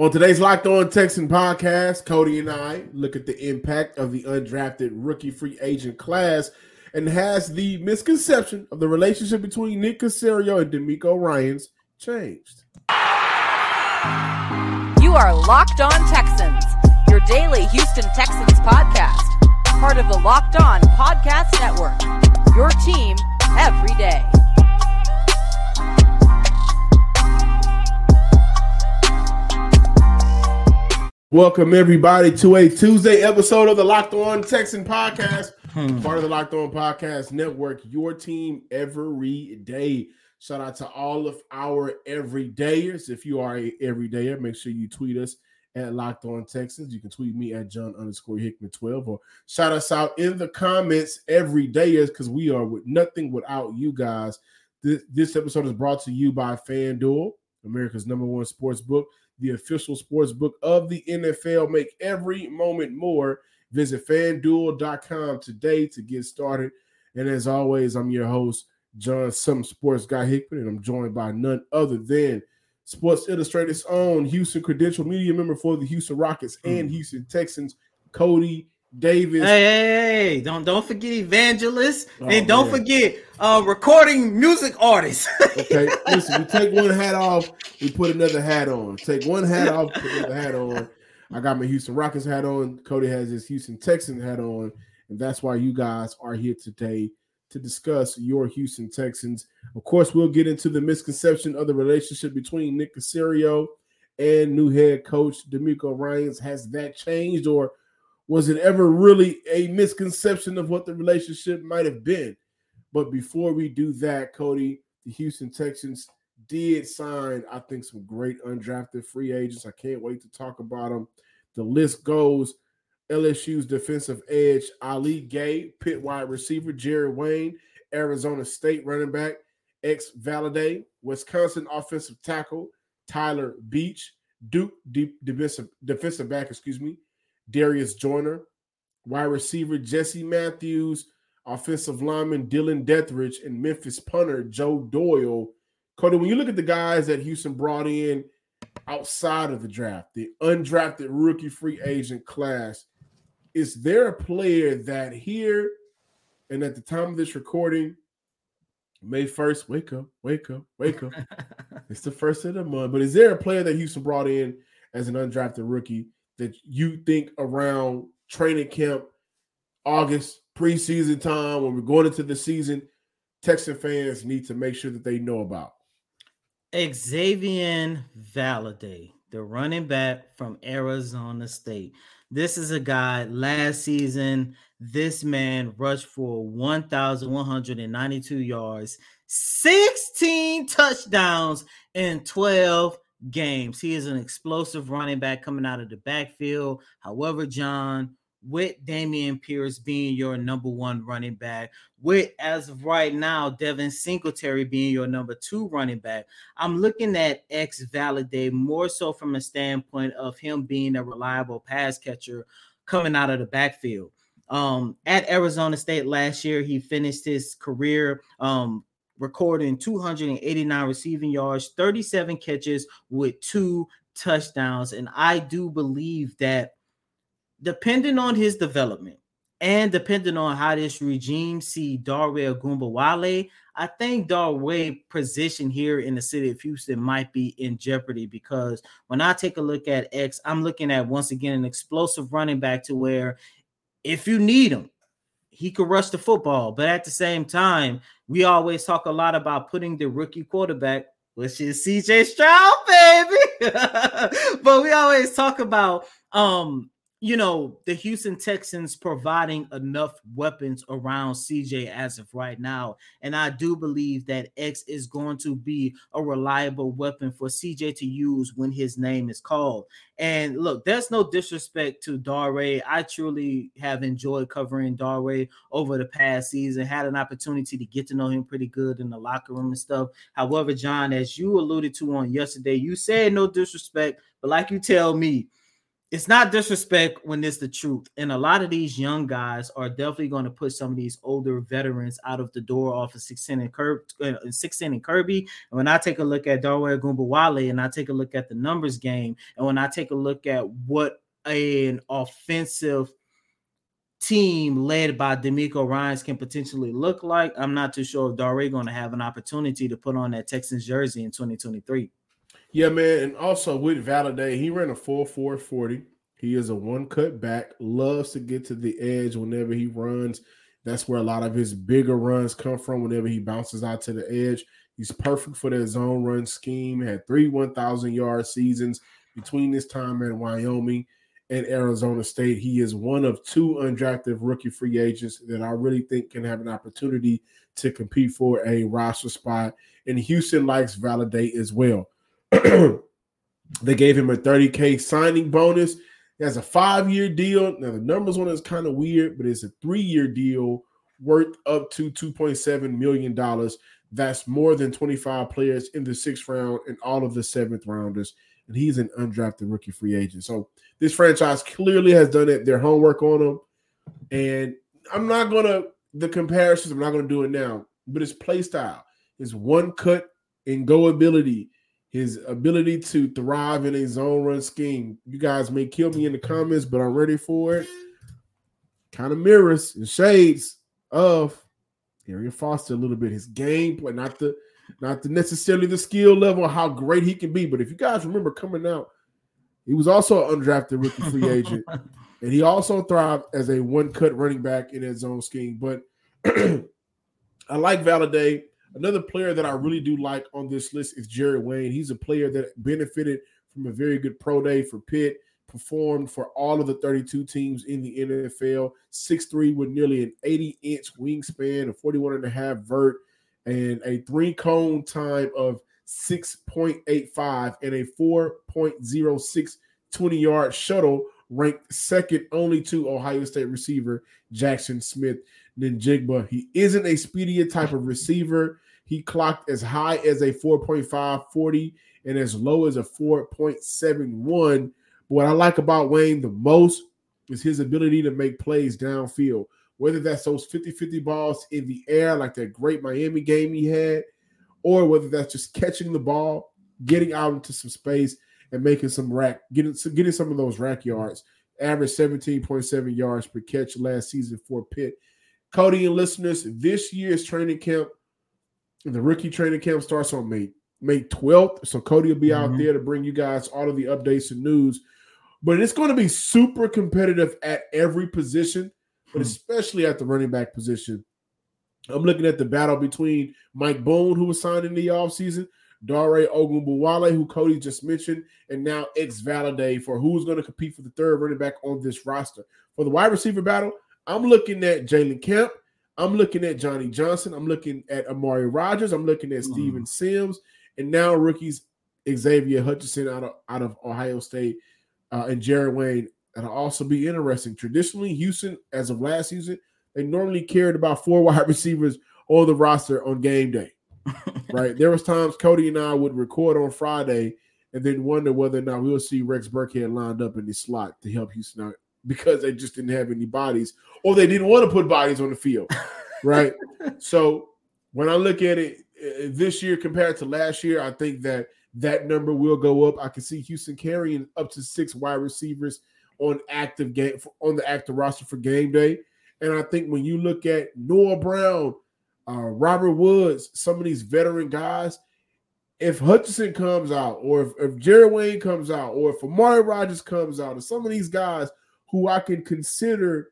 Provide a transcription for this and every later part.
On today's Locked On Texan podcast, Cody and I look at the impact of the undrafted rookie free agent class and has the misconception of the relationship between Nick Caserio and DeMeco Ryans changed. You are Locked On Texans, your daily Houston Texans podcast, part of the Locked On Podcast Network. Your team every day. Welcome everybody to a Tuesday episode of the Locked On Texan podcast, hmm. part of the Locked On Podcast Network. Your team every day. Shout out to all of our everydayers. If you are a everydayer, make sure you tweet us at Locked On Texans. You can tweet me at John underscore Hickman 12 or shout us out in the comments every day because we are with nothing without you guys. This, this episode is brought to you by FanDuel, America's number one sports book the official sports book of the NFL. Make every moment more. Visit fanduel.com today to get started. And as always, I'm your host, John Some Sports Guy Hickman, and I'm joined by none other than Sports Illustrated's own Houston Credential Media member for the Houston Rockets and hmm. Houston Texans, Cody Davis. Hey, hey, hey, don't don't forget evangelist Oh, and don't man. forget uh recording music artists. Okay, listen, we take one hat off, we put another hat on. Take one hat off, put another hat on. I got my Houston Rockets hat on. Cody has his Houston Texans hat on, and that's why you guys are here today to discuss your Houston Texans. Of course, we'll get into the misconception of the relationship between Nick Caserio and new head coach DeMeco Ryans. Has that changed, or was it ever really a misconception of what the relationship might have been? But before we do that, Cody, the Houston Texans did sign, I think, some great undrafted free agents. I can't wait to talk about them. The list goes LSU's defensive edge, Ali Gaye, Pitt wide receiver, Jerry Wayne, Arizona State running back, ex Valladay, Wisconsin offensive tackle, Tyler Beach, Duke de- defensive, defensive back, excuse me, Darius Joyner, wide receiver, Jesse Matthews, offensive lineman Dylan Deatherage, and Memphis punter Joe Doyle. Cody, when you look at the guys that Houston brought in outside of the draft, the undrafted rookie free agent class, is there a player that here and at the time of this recording, May 1st, wake up, wake up, wake up. it's the first of the month. But is there a player that Houston brought in as an undrafted rookie that you think around training camp, August, preseason time, when we're going into the season, Texan fans need to make sure that they know about? Xavier Valladay, the running back from Arizona State. This is a guy last season. This man rushed for 1,192 yards, 16 touchdowns in 12 games. He is an explosive running back coming out of the backfield. However, John, with Dameon Pierce being your number one running back, with as of right now, Devin Singletary being your number two running back, I'm looking at X Valladay more so from a standpoint of him being a reliable pass catcher coming out of the backfield. Um, at Arizona State last year, he finished his career um, recording 289 receiving yards, 37 catches with two touchdowns. And I do believe that depending on his development and depending on how this regime see Dare Ogunbowale, I think Darwell's position here in the city of Houston might be in jeopardy because when I take a look at X, I'm looking at once again an explosive running back to where if you need him, he could rush the football. But at the same time, we always talk a lot about putting the rookie quarterback, which is CJ Stroud, baby. but we always talk about um you know, the Houston Texans providing enough weapons around CJ as of right now. And I do believe that X is going to be a reliable weapon for CJ to use when his name is called. And look, there's no disrespect to Dare. I truly have enjoyed covering Dare over the past season, had an opportunity to get to know him pretty good in the locker room and stuff. However, John, as you alluded to on yesterday, you said no disrespect, but like you tell me, it's not disrespect when it's the truth. And a lot of these young guys are definitely going to put some of these older veterans out of the door off of 16 and Kirby, uh, 16 and Kirby. And when I take a look at Dare Ogunbowale and I take a look at the numbers game, and when I take a look at what an offensive team led by DeMeco Ryans can potentially look like, I'm not too sure if Dare going to have an opportunity to put on that Texans jersey in 2023. Yeah, man. And also with Valladay, he ran a 4 4 40. He is a one cut back, loves to get to the edge whenever he runs. That's where a lot of his bigger runs come from whenever he bounces out to the edge. He's perfect for that zone run scheme. Had three 1,000 yard seasons between this time at Wyoming and Arizona State. He is one of two undrafted rookie free agents that I really think can have an opportunity to compete for a roster spot. And Houston likes Valladay as well. they gave him a 30K signing bonus. He has a five year deal. Now, the numbers on it is kind of weird, but it's a three year deal worth up to $2.7 million. That's more than 25 players in the sixth round and all of the seventh rounders. And he's an undrafted rookie free agent. So this franchise clearly has done it, their homework on him. And I'm not going to, the comparisons, I'm not going to do it now, but his play style, his one cut and go ability, his ability to thrive in a zone run scheme. You guys may kill me in the comments, but I'm ready for it. Kind of mirrors and shades of Arian Foster a little bit. His gameplay, not the not the necessarily the skill level, how great he can be. But if you guys remember coming out, he was also an undrafted rookie free agent, and he also thrived as a one cut running back in that zone scheme. But I like Valladay. Another player that I really do like on this list is Jerry Wayne. He's a player that benefited from a very good pro day for Pitt, performed for all of the 32 teams in the NFL, 6'3 with nearly an 80 inch wingspan, a 41 and a half vert, and a three cone time of 6.85 and a 4.06 20 yard shuttle, ranked second only to Ohio State receiver Jaxon Smith. Njigba. He isn't a speedier type of receiver. He clocked as high as a 4.5 40 and as low as a 4.71. But What I like about Wayne the most is his ability to make plays downfield, whether that's those 50 50 balls in the air, like that great Miami game he had, or whether that's just catching the ball, getting out into some space, and making some rack, getting, getting some of those rack yards. Average 17.7 yards per catch last season for Pitt. Cody and listeners, this year's training camp, the rookie training camp starts on May May 12th. So Cody will be mm-hmm. out there to bring you guys all of the updates and news. But it's going to be super competitive at every position, but mm-hmm. especially at the running back position. I'm looking at the battle between Mike Boone, who was signed in the offseason, Dare Ogunbowale, who Cody just mentioned, and now X Valladay for who's going to compete for the third running back on this roster. For the wide receiver battle, I'm looking at Jalen Camp. I'm looking at Johnny Johnson. I'm looking at Amari Rogers. I'm looking at mm. Steven Sims, and now rookies Xavier Hutchinson out of out of Ohio State uh, and Jared Wayne. That'll also be interesting. Traditionally, Houston, as of last season, they normally carried about four wide receivers on the roster on game day. right? There was times Cody and I would record on Friday and then wonder whether or not we'll see Rex Burkhead lined up in the slot to help Houston out because they just didn't have any bodies or they didn't want to put bodies on the field, right? so when I look at it uh, this year compared to last year, I think that that number will go up. I can see Houston carrying up to six wide receivers on active game on the active roster for game day. And I think when you look at Noah Brown, uh, Robert Woods, some of these veteran guys, if Hutchinson comes out, or if, if Jared Wayne comes out, or if Amari Rogers comes out, or some of these guys who I can consider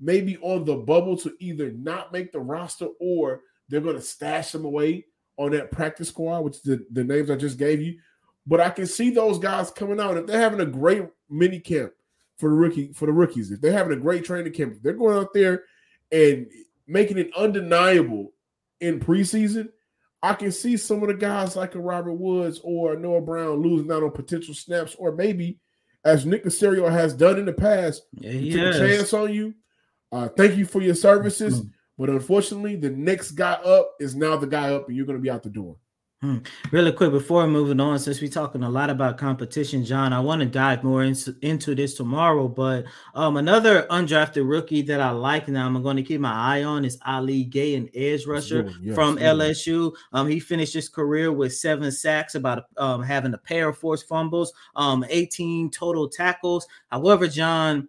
maybe on the bubble to either not make the roster or they're going to stash them away on that practice squad, which the, the names I just gave you. But I can see those guys coming out. If they're having a great mini camp, for the rookie for the rookies. If they're having a great training camp, if they're going out there and making it undeniable in preseason, I can see some of the guys like a Robert Woods or Noah Brown losing out on potential snaps, or maybe as Nick Caserio has done in the past, Yeah, he he took a chance on you. Uh, thank you for your services. Mhm. But unfortunately, the next guy up is now the guy up, and you're going to be out the door. Really quick before moving on, since we're talking a lot about competition, John, I want to dive more into, into this tomorrow. But um, another undrafted rookie that I like now, I'm going to keep my eye on is Ali Gaye, an edge rusher. Yes, from one. LSU. Um, he finished his career with seven sacks, about um, having a pair of forced fumbles, um, 18 total tackles. However, John,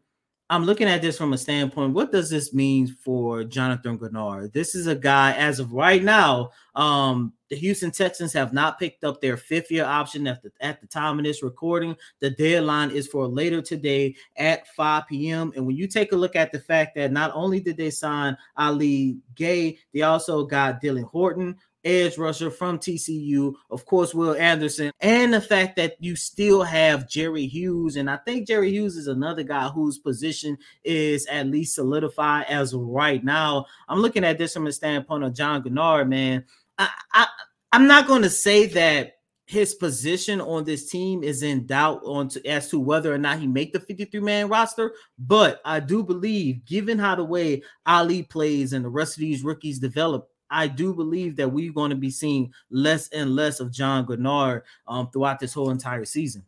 I'm looking at this from a standpoint. What does this mean for Jonathan Greenard? This is a guy, as of right now, um, the Houston Texans have not picked up their fifth year option at the, at the time of this recording. The deadline is for later today at 5 p.m. And when you take a look at the fact that not only did they sign Ali Gay, they also got Dylan Horton, edge rusher from TCU, of course, Will Anderson, and the fact that you still have Jerry Hughes. And I think Jerry Hughes is another guy whose position is at least solidified as of right now. I'm looking at this from the standpoint of John Greenard, man. I, I I'm not going to say that his position on this team is in doubt on to, as to whether or not he make the 53 man roster, but I do believe, given how the way Ali plays and the rest of these rookies develop, I do believe that we're going to be seeing less and less of John Greenard um, throughout this whole entire season.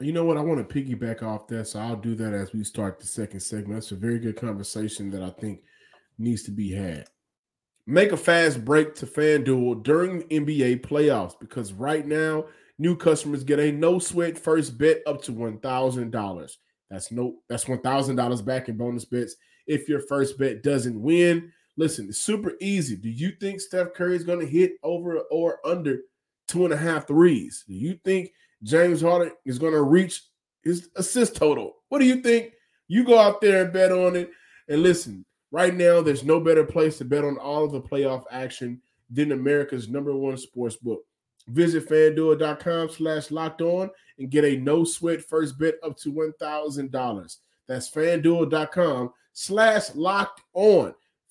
You know what? I want to piggyback off that, so I'll do that as we start the second segment. That's a very good conversation that I think needs to be had. Make a fast break to FanDuel during NBA playoffs because right now new customers get a no sweat first bet up to one thousand dollars. That's no that's one thousand dollars back in bonus bets if your first bet doesn't win. Listen, it's super easy. Do you think Steph Curry is going to hit over or under two and a half threes? Do you think James Harden is going to reach his assist total? What do you think? You go out there and bet on it. And listen, right now, there's no better place to bet on all of the playoff action than America's number one sports book. Visit fanduel.com slash locked on and get a no sweat first bet up to $1,000. That's fanduel.com slash locked on.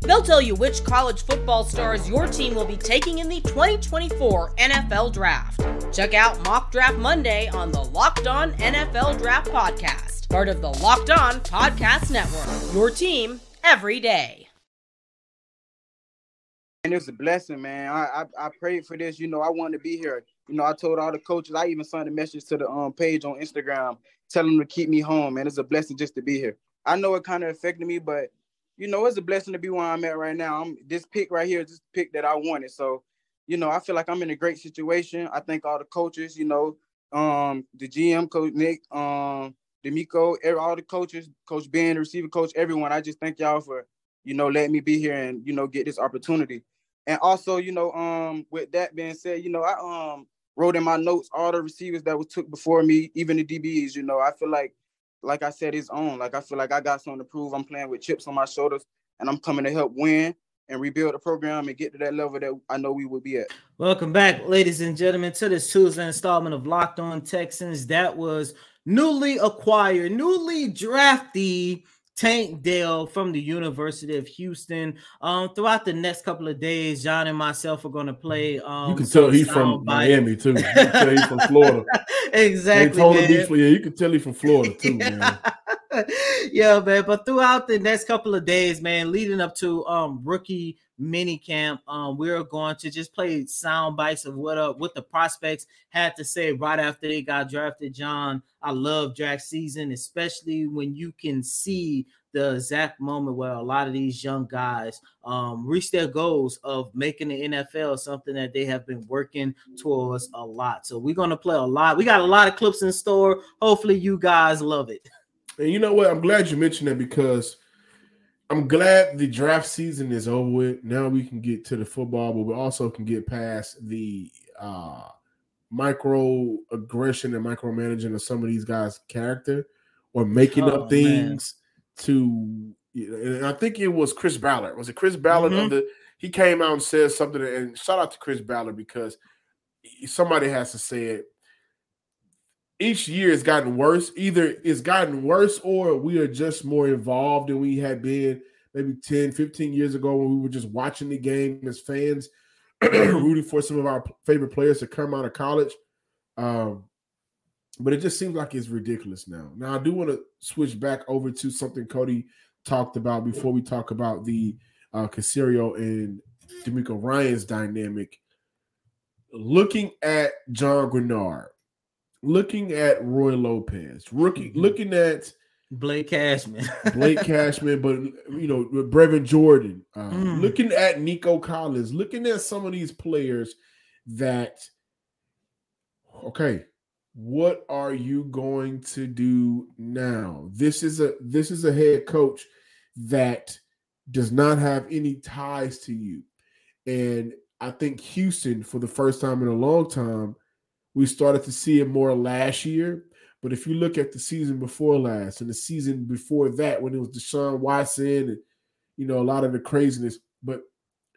They'll tell you which college football stars your team will be taking in the 2024 NFL Draft. Check out Mock Draft Monday on the Locked On NFL Draft Podcast, part of the Locked On Podcast Network. Your team every day. And it's a blessing, man. I, I I prayed for this. You know, I wanted to be here. You know, I told all the coaches. I even sent a message to the um page on Instagram, telling them to keep me home. Man, it's a blessing just to be here. I know it kind of affected me, but you know, it's a blessing to be where I'm at right now. I'm this pick right here is this pick that I wanted. So, you know, I feel like I'm in a great situation. I thank all the coaches. You know, um, the GM coach Nick, um, DeMeco, all the coaches, Coach Ben, the receiver coach, everyone. I just thank y'all for you know letting me be here and you know get this opportunity. And also, you know, um, with that being said, you know, I um wrote in my notes all the receivers that was took before me, even the DBs. You know, I feel like, like I said, it's on. Like I feel like I got something to prove. I'm playing with chips on my shoulders, and I'm coming to help win and rebuild the program and get to that level that I know we will be at. Welcome back, ladies and gentlemen, to this Tuesday installment of Locked On Texans. That was newly acquired, newly drafted Tank Dell from the University of Houston. Um, throughout the next couple of days, John and myself are going to play. Um, You can tell he's from soundbite. Miami too. You can tell he's from Florida. exactly. Man. Beach, yeah, you can tell he's from Florida too, man. yeah, man. But throughout the next couple of days, man, leading up to um rookie mini camp, um, we're going to just play sound bites of what up what the prospects had to say right after they got drafted. John, I love draft season, especially when you can see the exact moment where a lot of these young guys um, reach their goals of making the NFL something that they have been working towards a lot. So we're gonna play a lot. We got a lot of clips in store. Hopefully, you guys love it. And you know what? I'm glad you mentioned that because I'm glad the draft season is over with. Now we can get to the football, but we also can get past the uh micro aggression and micromanaging of some of these guys' character or making Oh, up things to and I think it was Chris Ballard. Was it Chris Ballard Mhm. the he came out and said something and shout out to Chris Ballard because somebody has to say it. Each year has gotten worse. Either it's gotten worse or we are just more involved than we had been maybe 10, 15 years ago when we were just watching the game as fans, rooting for some of our favorite players to come out of college. Um, but it just seems like it's ridiculous now. Now, I do want to switch back over to something Cody talked about before we talk about the uh, Caserio and DeMeco Ryan's dynamic. Looking at John Greenard, looking at Roy Lopez, looking, Mhm. looking at Blake Cashman. Blake Cashman, but you know, Brevin Jordan, uh, Mm. looking at Nico Collins, looking at some of these players that, okay, what are you going to do now? This is a this is a head coach that does not have any ties to you, and I think Houston, for the first time in a long time, we started to see it more last year. But if you look at the season before last and the season before that, when it was Deshaun Watson and you know a lot of the craziness, but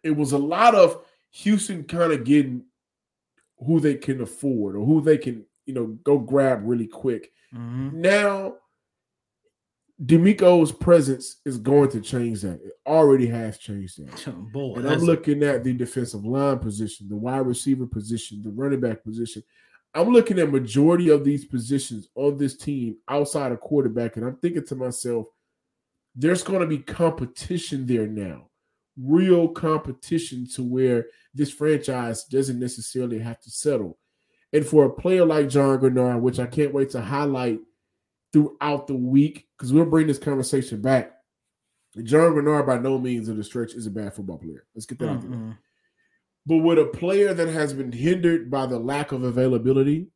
it was a lot of Houston kind of getting who they can afford or who they can you know go grab really quick. Mhm. Now, DeMeco's presence is going to change that. It already has changed that. Boy, And I'm looking at the defensive line position, the wide receiver position, the running back position. I'm looking at majority of these positions on this team outside of quarterback, and I'm thinking to myself, there's going to be competition there now, real competition to where this franchise doesn't necessarily have to settle. And for a player like John Greenard, which I can't wait to highlight throughout the week, because we'll bring this conversation back. John Greenard, by no means of the stretch, is a bad football player. Let's get that out there. Mm-hmm. But with a player that has been hindered by the lack of availability,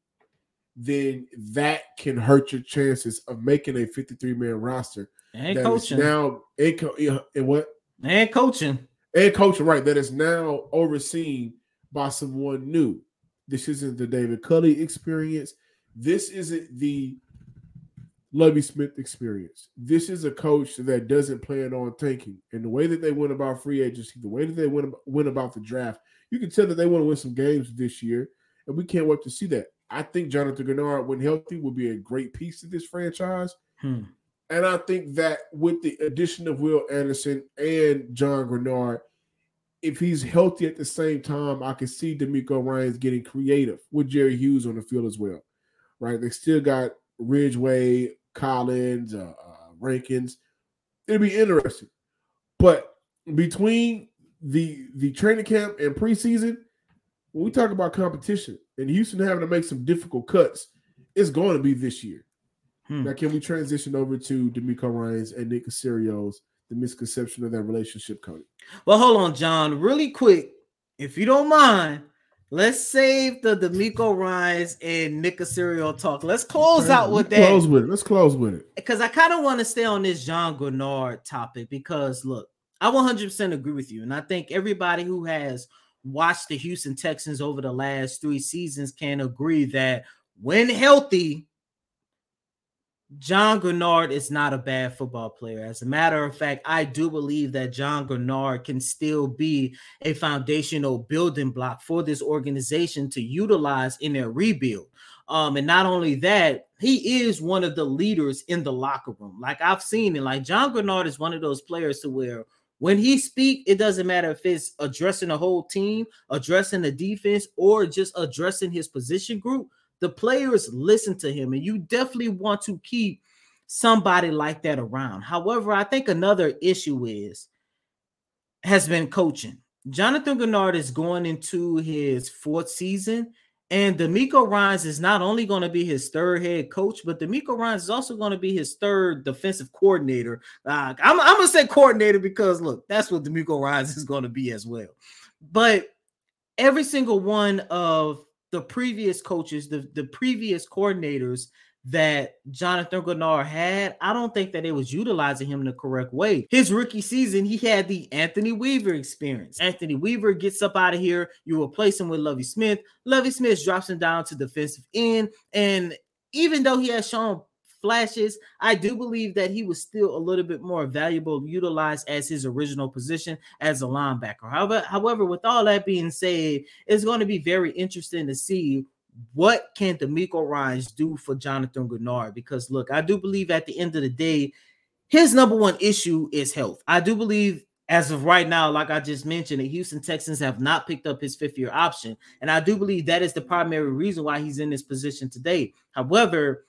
then that can hurt your chances of making a 53 man roster. and coaching, now and, co- and what and coaching. and coaching right that is now overseen by someone new. This isn't the David Culley experience. This isn't the Lovie Smith experience. This is a coach that doesn't plan on tanking. And the way that they went about free agency, the way that they went, went about the draft, you can tell that they want to win some games this year. And we can't wait to see that. I think Jonathan Greenard, when healthy, will be a great piece to this franchise. Hmm. And I think that with the addition of Will Anderson and John Greenard, if he's healthy at the same time, I can see DeMeco Ryan's getting creative with Jerry Hughes on the field as well. Right? They still got Ridgeway, Collins, uh, uh, Rankins. It'll be interesting. But between the the training camp and preseason, when we talk about competition and Houston having to make some difficult cuts, it's going to be this year. Hmm. Now, can we transition over to DeMeco Ryan's and Nick Caserio's the misconception of that relationship, Cody? Well, hold on, John, really quick, if you don't mind. Let's save the DeMeco Ryan's and Nick Caserio talk. Let's close out with Let's that. Close with it. Let's close with it. because I kind of want to stay on this John Greenard topic because look, I 100% agree with you, and I think everybody who has watched the Houston Texans over the last three seasons can agree that when healthy, John Greenard is not a bad football player. As a matter of fact, I do believe that John Greenard can still be a foundational building block for this organization to utilize in their rebuild. Um, and not only that, he is one of the leaders in the locker room. Like I've seen it, like John Greenard is one of those players to where when he speak, it doesn't matter if it's addressing the whole team, addressing the defense, or just addressing his position group. The players listen to him, and you definitely want to keep somebody like that around. However, I think another issue is has been coaching. Jonathan Greenard is going into his fourth season, and DeMeco Ryan's is not only going to be his third head coach, but DeMeco Ryan's is also going to be his third defensive coordinator. Uh, I'm, I'm going to say coordinator because look, that's what DeMeco Ryan's is going to be as well. But every single one of the previous coaches, the, the previous coordinators that Jonathan Greenard had, I don't think that it was utilizing him in the correct way. His rookie season, he had the Anthony Weaver experience. Anthony Weaver gets up out of here, you replace him with Lovie Smith. Lovie Smith drops him down to defensive end. And even though he has shown flashes, I do believe that he was still a little bit more valuable utilized as his original position as a linebacker. However, however, with all that being said, it's going to be very interesting to see what can DeMeco Ryans do for Jonathan Greenard? Because look, I do believe at the end of the day, his number one issue is health. I do believe as of right now, like I just mentioned, the Houston Texans have not picked up his fifth year option. And I do believe that is the primary reason why he's in this position today. However,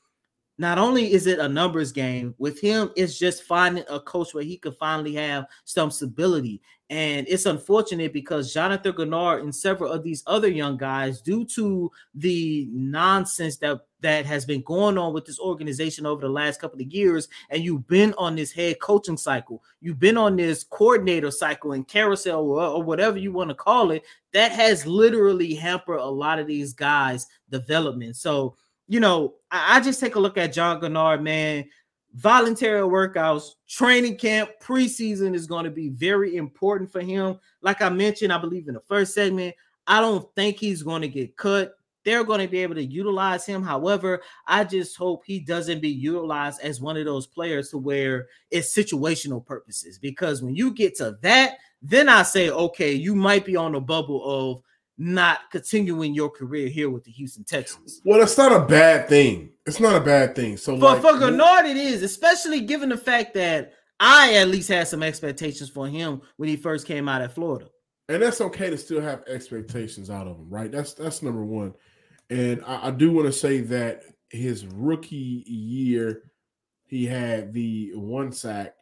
not only is it a numbers game with him, it's just finding a coach where he could finally have some stability. And it's unfortunate because Jonathan Greenard and several of these other young guys, due to the nonsense that that has been going on with this organization over the last couple of years, and you've been on this head coaching cycle, you've been on this coordinator cycle and carousel or, or whatever you want to call it, that has literally hampered a lot of these guys' development. So you know, I, I just take a look at John Greenard, man. Voluntary workouts, training camp, preseason is going to be very important for him. Like I mentioned, I believe in the first segment, I don't think he's going to get cut. They're going to be able to utilize him. However, I just hope he doesn't be utilized as one of those players to where it's situational purposes. Because when you get to that, then I say, okay, you might be on the bubble of not continuing your career here with the Houston Texans. Well, it's not a bad thing. It's not a bad thing. So for, like, for Greenard, it is, especially given the fact that I at least had some expectations for him when he first came out at Florida. And that's okay to still have expectations out of him, right? That's that's number one. And I, I do want to say that his rookie year, he had the one sack.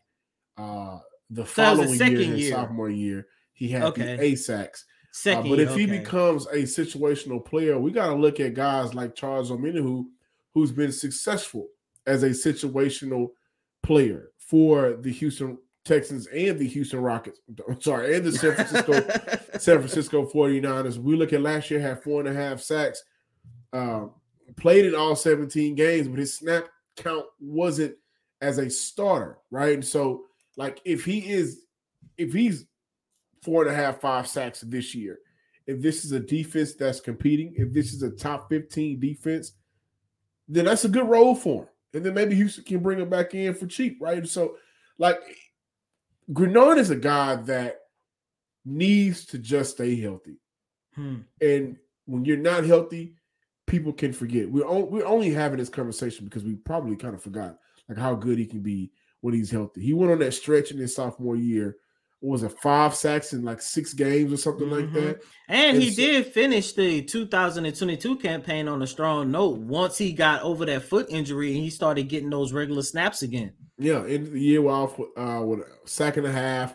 Uh the following year, his year. sophomore year, he had okay. the eight sacks. Second, uh, but if okay. he becomes a situational player, we got to look at guys like Charles Omenihu, who's been successful as a situational player for the Houston Texans and the Houston Rockets. I'm sorry, and the San Francisco San Francisco 49ers. We look at last year, had four and a half sacks, uh, played in all 17 games, but his snap count wasn't as a starter, right? And so, like, if he is, if he's four and a half, five sacks this year. If this is a defense that's competing, if this is a top 15 defense, then that's a good role for him. And then maybe Houston can bring him back in for cheap, right? So, like, Greenard is a guy that needs to just stay healthy. Hmm. And when you're not healthy, people can forget. We're, on, we're only having this conversation because we probably kind of forgot like how good he can be when he's healthy. He went on that stretch in his sophomore year was it five sacks in like six games or something mm-hmm. like that. And, and he so, did finish the 2022 campaign on a strong note once he got over that foot injury and he started getting those regular snaps again. Yeah, in the year off uh, with a sack and a half,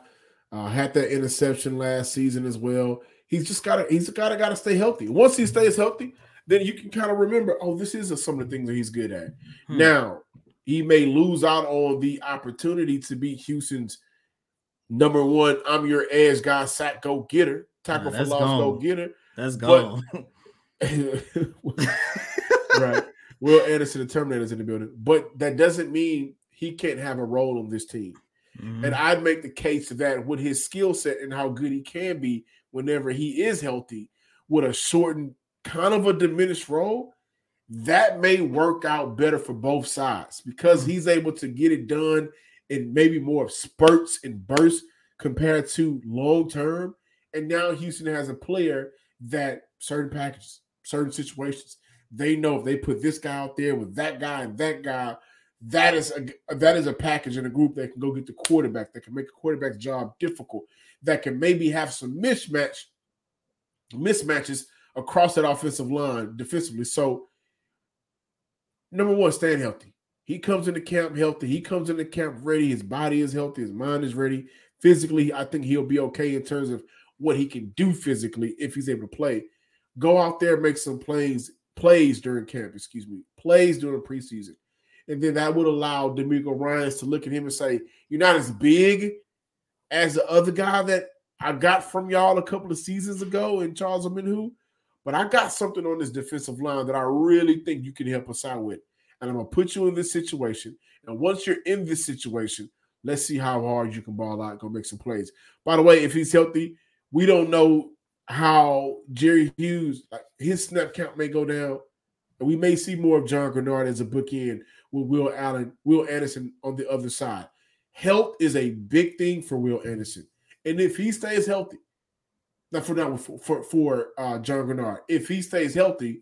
uh, had that interception last season as well. He's just got to he's got to got to stay healthy. Once he stays healthy, then you can kind of remember, oh, this is a, some of the things that he's good at. Hmm. Now he may lose out on the opportunity to be Houston's number one, I'm your edge guy, sack go getter, tackle for loss go getter. That's gone. right. Will Anderson, the Terminator's in the building, but that doesn't mean he can't have a role on this team. Mm-hmm. And I'd make the case that with his skill set and how good he can be whenever he is healthy, with a shortened, kind of a diminished role, that may work out better for both sides because mm-hmm. he's able to get it done in maybe more of spurts and bursts compared to long term. And now Houston has a player that certain packages, certain situations, they know if they put this guy out there with that guy and that guy, that is a that is a package in a group that can go get the quarterback, that can make a quarterback's job difficult, that can maybe have some mismatch mismatches across that offensive line defensively. So number one, staying healthy. He comes into camp healthy. He comes into camp ready. His body is healthy. His mind is ready. Physically, I think he'll be okay in terms of what he can do physically if he's able to play. Go out there, make some plays, plays during camp, excuse me, plays during the preseason. And then that would allow DeMeco Ryans to look at him and say, You're not as big as the other guy that I got from y'all a couple of seasons ago in Charles Omenihu, but I got something on this defensive line that I really think you can help us out with. And I'm gonna put you in this situation. And once you're in this situation, let's see how hard you can ball out, go make some plays. By the way, if he's healthy, we don't know how Jerry Hughes, like his snap count may go down, and we may see more of John Greenard as a bookend with Will Allen, Will Anderson on the other side. Health is a big thing for Will Anderson, and if he stays healthy, not for not for for, for uh, John Greenard, if he stays healthy,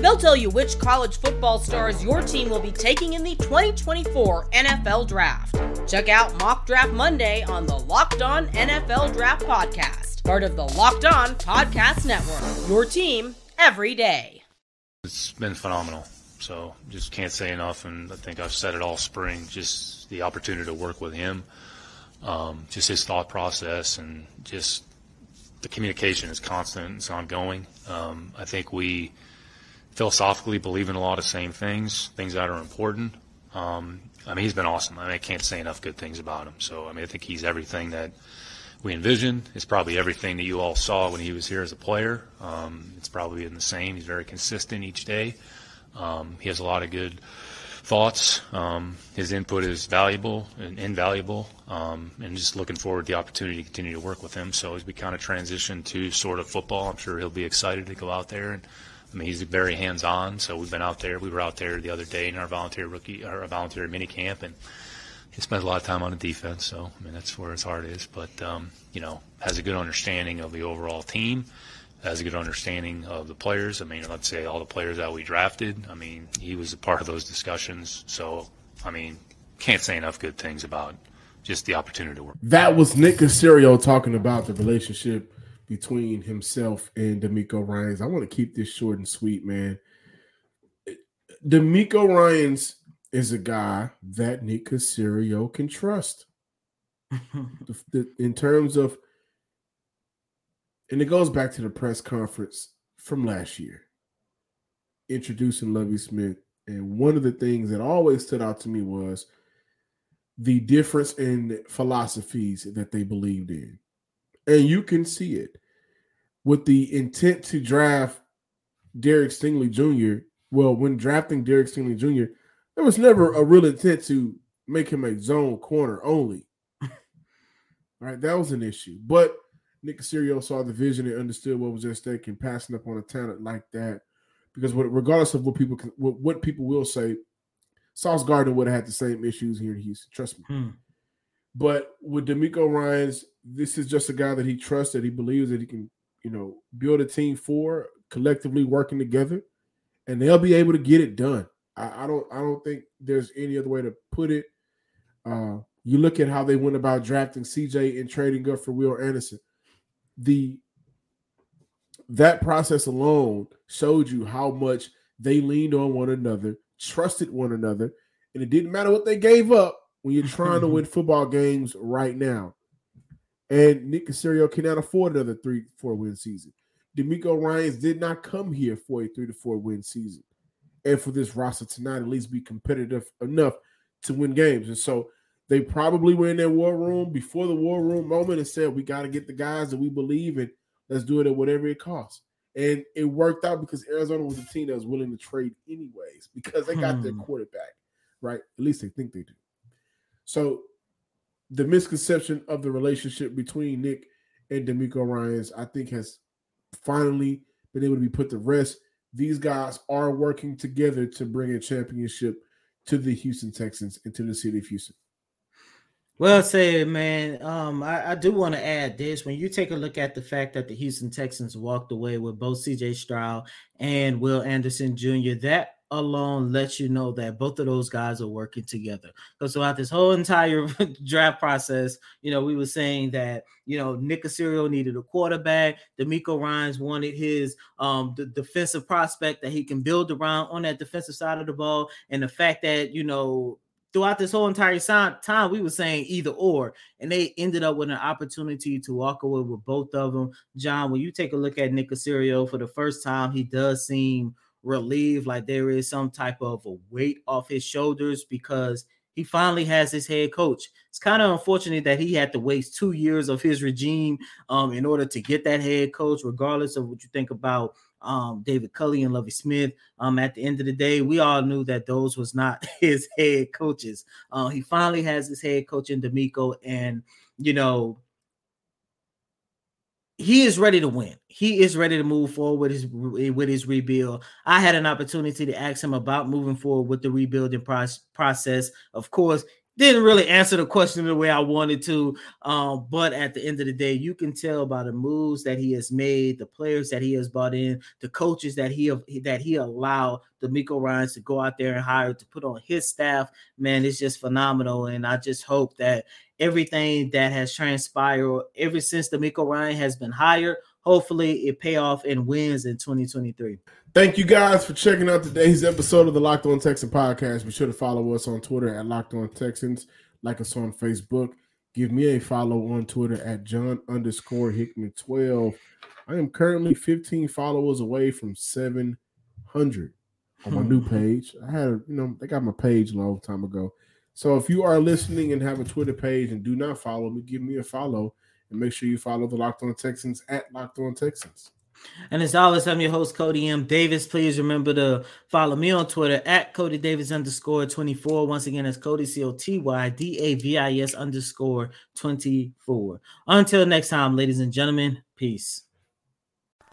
They'll tell you which college football stars your team will be taking in the 2024 NFL Draft. Check out Mock Draft Monday on the Locked On NFL Draft Podcast part of the Locked On Podcast Network. Your team every day. It's been phenomenal. So just can't say enough. And I think I've said it all spring. Just the opportunity to work with him, um, just his thought process, and just the communication is constant. It's ongoing. Um, I think we philosophically believe in a lot of same things, things that are important. Um, I mean, he's been awesome. I, mean, I can't say enough good things about him. So I mean, I think he's everything that we envisioned. It's probably everything that you all saw when he was here as a player. Um, it's probably been the same. He's very consistent each day. Um, he has a lot of good thoughts. Um, his input is valuable and invaluable, um, and just looking forward to the opportunity to continue to work with him. So as we kind of transition to sort of football, I'm sure he'll be excited to go out there. And I mean, he's very hands-on. So we've been out there. We were out there the other day in our volunteer rookie, our volunteer mini camp, and he spends a lot of time on the defense, so I mean that's where his heart is. But um, you know, has a good understanding of the overall team, has a good understanding of the players. I mean, let's say all the players that we drafted. I mean, he was a part of those discussions. So I mean, can't say enough good things about just the opportunity to work. That was Nick Caserio talking about the relationship between himself and DeMeco Ryans. I want to keep this short and sweet, man. DeMeco Ryans is a guy that Nick Caserio can trust. in terms of, and it goes back to the press conference from last year, introducing Lovie Smith. And one of the things that always stood out to me was the difference in philosophies that they believed in. And you can see it with the intent to draft Derek Stingley Jr. Well, when drafting Derek Stingley Jr., there was never a real intent to make him a zone corner only. right, that was an issue. But Nick Caserio saw the vision and understood what was at stake in passing up on a talent like that. Because regardless of what people can, what people will say, Sauce Gardner would have had the same issues here in Houston. Trust me. Hmm. But with DeMeco Ryans, this is just a guy that he trusts, that he believes that he can, you know, build a team for, collectively working together, and they'll be able to get it done. I, I, don't I don't think there's any other way to put it. Uh, you look at how they went about drafting CJ and trading up for Will Anderson. The that process alone showed you how much they leaned on one another, trusted one another, and it didn't matter what they gave up when you're trying to win football games right now. And Nick Caserio cannot afford another three, four win season. DeMeco Ryans did not come here for a three to four win season and for this roster to not at least be competitive enough to win games. And so they probably were in their war room before the war room moment and said, We got to get the guys that we believe in. Let's do it at whatever it costs. And it worked out because Arizona was a team that was willing to trade anyways because they got hmm. their quarterback, right? At least they think they do. So the misconception of the relationship between Nick and DeMeco Ryans, I think, has finally been able to be put to rest these guys are working together to bring a championship to the Houston Texans and to the city of Houston. Well said, man. Um, I, I do want to add this. When you take a look at the fact that the Houston Texans walked away with both CJ Stroud and Will Anderson Jr., that alone lets you know that both of those guys are working together. Because throughout this whole entire draft process, you know, we were saying that you know Nick Caserio needed a quarterback. DeMeco Ryans wanted his um the defensive prospect that he can build around on that defensive side of the ball, and the fact that you know throughout this whole entire time, we were saying either or, and they ended up with an opportunity to walk away with both of them. John, when you take a look at Nick Caserio for the first time, he does seem relieved, like there is some type of a weight off his shoulders because he finally has his head coach. It's kind of unfortunate that he had to waste two years of his regime um, in order to get that head coach, regardless of what you think about um, David Culley and Lovie Smith. Um, at the end of the day, we all knew that those was not his head coaches. Uh, he finally has his head coach in DeMeco, and you know he is ready to win. He is ready to move forward with his with his rebuild. I had an opportunity to ask him about moving forward with the rebuilding process. Of course, didn't really answer the question the way I wanted to. Um, but at the end of the day, you can tell by the moves that he has made, the players that he has brought in, the coaches that he that he allowed DeMeco Ryans to go out there and hire to put on his staff. Man, it's just phenomenal, and I just hope that everything that has transpired ever since DeMeco Ryan has been hired, hopefully it pay off and wins in 2023. Thank you guys for checking out today's episode of the Locked On Texan podcast. Be sure to follow us on Twitter at Locked On Texans, like us on Facebook. Give me a follow on Twitter at John underscore Hickman 12. I am currently 15 followers away from 700 on my new page. I had, you know, they got my page a long time ago. So if you are listening and have a Twitter page and do not follow me, give me a follow and make sure you follow the Locked On Texans at Locked On Texans. And as always, I'm your host, Coty M. Davis. Please remember to follow me on Twitter at Coty Davis underscore 24. Once again, it's Coty C O T Y D A V I S underscore 24. Until next time, ladies and gentlemen, peace.